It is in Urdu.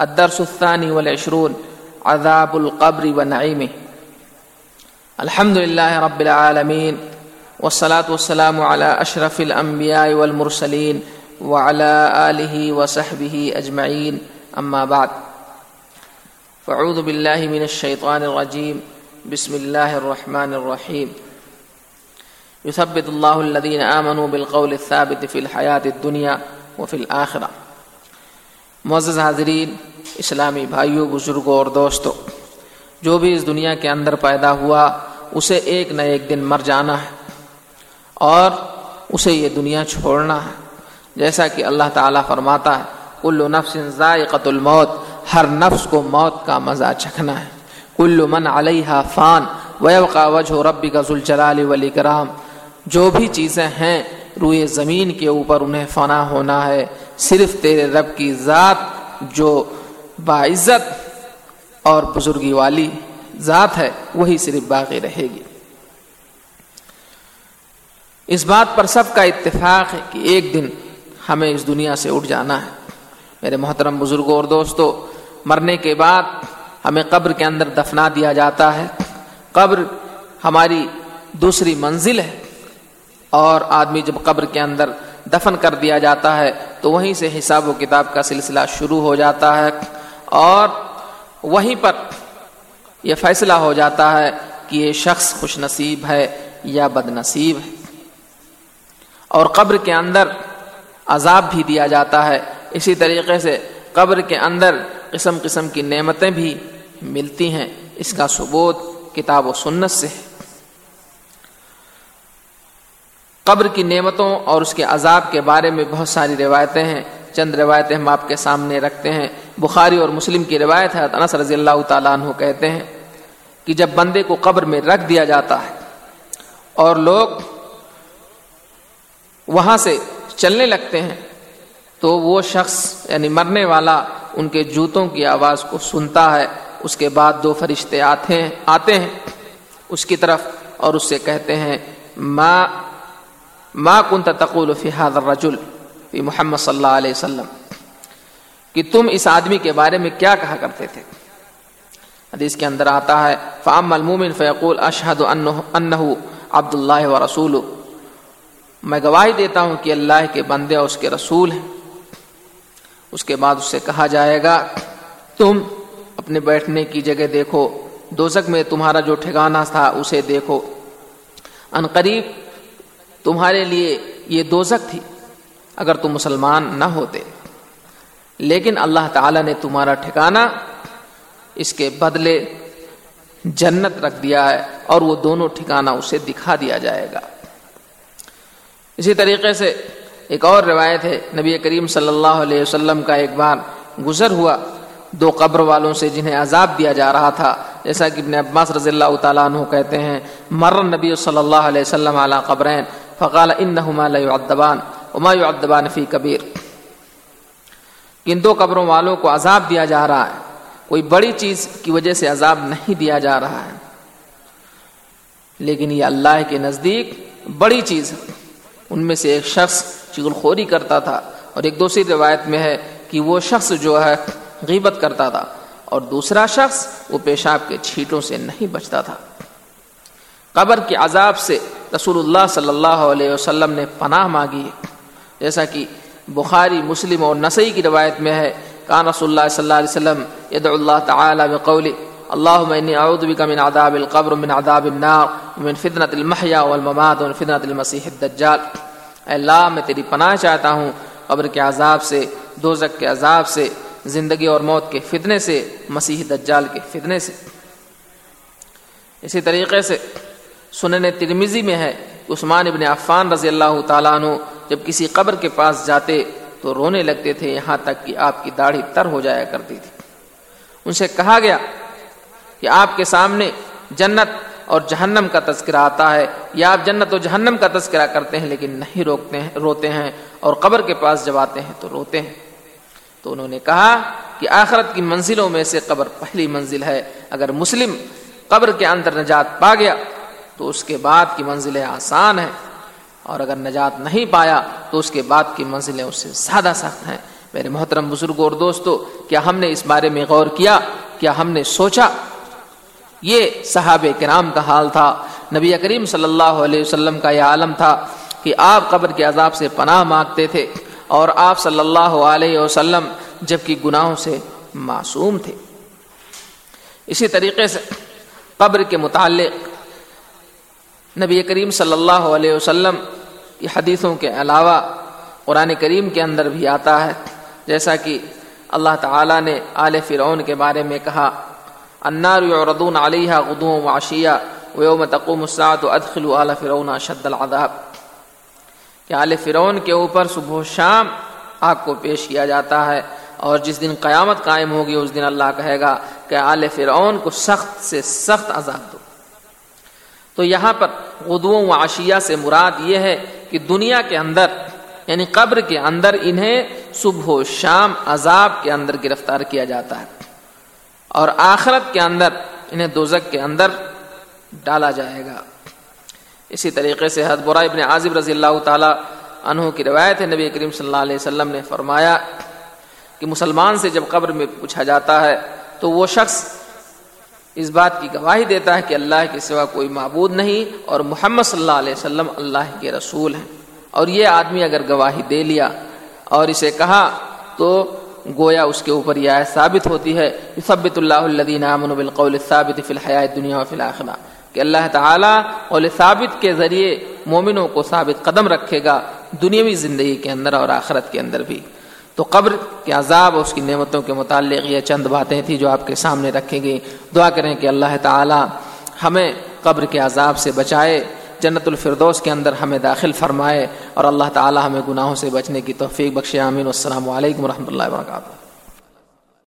الدرس الثاني والعشرون، عذاب القبر ونعيمه. الحمد لله رب العالمين، والصلاة والسلام على أشرف الأنبياء والمرسلين وعلى آله وصحبه أجمعين، أما بعد. فاعوذ بالله من الشيطان الرجيم. بسم الله الرحمن الرحيم. يثبت الله الذين آمنوا بالقول الثابت في الحياة الدنيا وفي الآخرة. معزز حاضرین، اسلامی بھائیوں بزرگوں اور دوستوں جو بھی اس دنیا کے اندر پیدا ہوا، اسے ایک نہ ایک دن مر جانا ہے اور اسے یہ دنیا چھوڑنا ہے۔ جیسا کہ اللہ تعالیٰ فرماتا ہے کل نفس ذائقت الموت، ہر نفس کو موت کا مزہ چکھنا ہے۔ کل من علیہ فان، ویبقا وجہ ربی کا ذوالجلال والاکرام۔ جو بھی چیزیں ہیں روئے زمین کے اوپر انہیں فنا ہونا ہے۔ صرف تیرے رب کی ذات جو باعزت اور بزرگی والی ذات ہے، وہی صرف باقی رہے گی۔ اس بات پر سب کا اتفاق ہے کہ ایک دن ہمیں اس دنیا سے اٹھ جانا ہے۔ میرے محترم بزرگوں اور دوستوں، مرنے کے بعد ہمیں قبر کے اندر دفنا دیا جاتا ہے۔ قبر ہماری دوسری منزل ہے۔ اور آدمی جب قبر کے اندر دفن کر دیا جاتا ہے تو وہیں سے حساب و کتاب کا سلسلہ شروع ہو جاتا ہے اور وہیں پر یہ فیصلہ ہو جاتا ہے کہ یہ شخص خوش نصیب ہے یا بد نصیب ہے۔ اور قبر کے اندر عذاب بھی دیا جاتا ہے۔ اسی طریقے سے قبر کے اندر قسم قسم کی نعمتیں بھی ملتی ہیں۔ اس کا ثبوت کتاب و سنت سے ہے۔ قبر کی نعمتوں اور اس کے عذاب کے بارے میں بہت ساری روایتیں ہیں، چند روایتیں ہم آپ کے سامنے رکھتے ہیں۔ بخاری اور مسلم کی روایت ہے انس رضی اللہ تعالیٰ عنہ کہتے ہیں کہ جب بندے کو قبر میں رکھ دیا جاتا ہے اور لوگ وہاں سے چلنے لگتے ہیں، تو وہ شخص یعنی مرنے والا ان کے جوتوں کی آواز کو سنتا ہے۔ اس کے بعد دو فرشتے آتے ہیں آتے ہیں، اس کی طرف اور اس سے کہتے ہیں ماں ما كنت تقول في هذا الرجل، في محمد صلی اللہ علیہ وسلم، کہ تم اس آدمی کے بارے میں کیا کہا کرتے تھے؟ حدیث کے اندر آتا ہے فام المومن فیقول اشہد انہ عبد اللہ و رسول میں گواہی دیتا ہوں کہ اللہ کے بندے اور اس کے رسول ہیں۔ اس کے بعد اس سے کہا جائے گا، تم اپنے بیٹھنے کی جگہ دیکھو دوزک میں تمہارا جو ٹھکانہ تھا اسے دیکھو۔ ان قریب تمہارے لیے یہ دوزک تھی اگر تم مسلمان نہ ہوتے۔ لیکن اللہ تعالی نے تمہارا ٹھکانہ اس کے بدلے جنت رکھ دیا ہے اور وہ دونوں ٹھکانہ اسے دکھا دیا جائے گا۔ اسی طریقے سے ایک اور روایت ہے، نبی کریم صلی اللہ علیہ وسلم کا ایک بار گزر ہوا، دو قبر والوں سے جنہیں عذاب دیا جا رہا تھا۔ جیسا کہ ابن عباس رضی اللہ تعالیٰ عنہ کہتے ہیں، مر نبی صلی اللہ علیہ وسلم علی قبرین۔ فقال انہما لا يعذبان وما يعذبان فی کبیر ان دو قبروں والوں کو عذاب دیا جا رہا ہے۔ کوئی بڑی چیز کی وجہ سے عذاب نہیں دیا جا رہا ہے۔ لیکن یہ اللہ کے نزدیک بڑی چیز ہے۔ ان میں سے ایک شخص چغل خوری کرتا تھا اور ایک دوسری روایت میں ہے کہ وہ شخص جو ہے غیبت کرتا تھا اور دوسرا شخص وہ پیشاب کے چھیٹوں سے نہیں بچتا تھا۔ قبر کے عذاب سے رسول اللہ صلی اللہ علیہ وسلم نے پناہ مانگی جیسا کہ بخاری، مسلم اور نسئی کی روایت میں ہے، کان رسول اللہ صلی اللہ علیہ وسلم ید اللہ تعالی بقول اللهم اني اعوذ بك من عذاب القبر، من عذاب النار ومن فتنه المحيا والممات ومن فتنه المسيح الدجال۔ اے اللہ، میں تیری پناہ چاہتا ہوں، قبر کے عذاب سے دوزک کے عذاب سے، زندگی اور موت کے فتنے سے، مسیح دجال کے فتنے سے۔ اسی طریقے سے سنن ترمیزی میں ہے عثمان ابن عفان رضی اللہ تعالیٰ عنہ جب کسی قبر کے پاس جاتے تو رونے لگتے تھے یہاں تک کہ آپ کی داڑھی تر ہو جایا کرتی تھی۔ ان سے کہا گیا کہ آپ کے سامنے جنت اور جہنم کا تذکرہ آتا ہے۔ یا آپ جنت و جہنم کا تذکرہ کرتے ہیں لیکن نہیں روکتے ہیں، روتے ہیں اور قبر کے پاس جب آتے ہیں تو روتے ہیں۔ تو انہوں نے کہا کہ آخرت کی منزلوں میں سے قبر پہلی منزل ہے۔ اگر مسلم قبر کے اندر نجات پا گیا تو اس کے بعد کی منزلیں آسان ہیں۔ اور اگر نجات نہیں پایا تو اس کے بعد کی منزلیں اس سے زیادہ سخت ہیں۔ میرے محترم بزرگ اور دوستو، کیا ہم نے اس بارے میں غور کیا؟ کیا ہم نے سوچا؟ یہ صحاب کرام کا حال تھا۔ نبی کریم صلی اللہ علیہ وسلم کا یہ عالم تھا کہ آپ قبر کے عذاب سے پناہ مانگتے تھے اور آپ صلی اللہ علیہ وسلم جبکہ گناہوں سے معصوم تھے۔ اسی طریقے سے قبر کے متعلق نبی کریم صلی اللہ علیہ وسلم کی حدیثوں کے علاوہ قرآن کریم کے اندر بھی آتا ہے۔ جیسا کہ اللہ تعالیٰ نے آل فرعون کے بارے میں کہا انار یعرضون علیہ غدو وعشیہ ویوم تقوم الساعة ادخلوا آل فرعون شد العذاب۔ کہ آل فرعون کے اوپر صبح و شام آگ کو پیش کیا جاتا ہے اور جس دن قیامت قائم ہوگی، اس دن اللہ کہے گا کہ آل فرعون کو سخت سے سخت عذاب دو۔ تو یہاں پر غدو و عشیہ سے مراد یہ ہے کہ دنیا کے اندر یعنی قبر کے اندر انہیں صبح و شام عذاب کے اندر گرفتار کیا جاتا ہے اور آخرت کے اندر انہیں دوزک کے اندر ڈالا جائے گا۔ اسی طریقے سے حد برا ابن عازب رضی اللہ تعالی عنہ کی روایت ہے، نبی کریم صلی اللہ علیہ وسلم نے فرمایا کہ مسلمان سے جب قبر میں پوچھا جاتا ہے تو وہ شخص اس بات کی گواہی دیتا ہے کہ اللہ کے سوا کوئی معبود نہیں اور محمد صلی اللہ علیہ وسلم اللہ کے رسول ہیں۔ اور یہ آدمی اگر گواہی دے لیا اور اسے کہا تو گویا اس کے اوپر یہ آیت ثابت ہوتی ہے ثبت اللہ الدین امن بالقول ثابت فی الحیات دنیا و فی الآخرہ۔ کہ اللہ تعالیٰ قول ثابت کے ذریعے مومنوں کو ثابت قدم رکھے گا دنیاوی زندگی کے اندر اور آخرت کے اندر بھی۔ تو قبر کے عذاب اور اس کی نعمتوں کے متعلق یہ چند باتیں تھیں جو آپ کے سامنے رکھیں گی دعا کریں کہ اللہ تعالی ہمیں قبر کے عذاب سے بچائے، جنت الفردوس کے اندر ہمیں داخل فرمائے اور اللہ تعالی ہمیں گناہوں سے بچنے کی توفیق بخش آمین۔ السلام علیکم و رحمۃ اللہ وبرکاتہ۔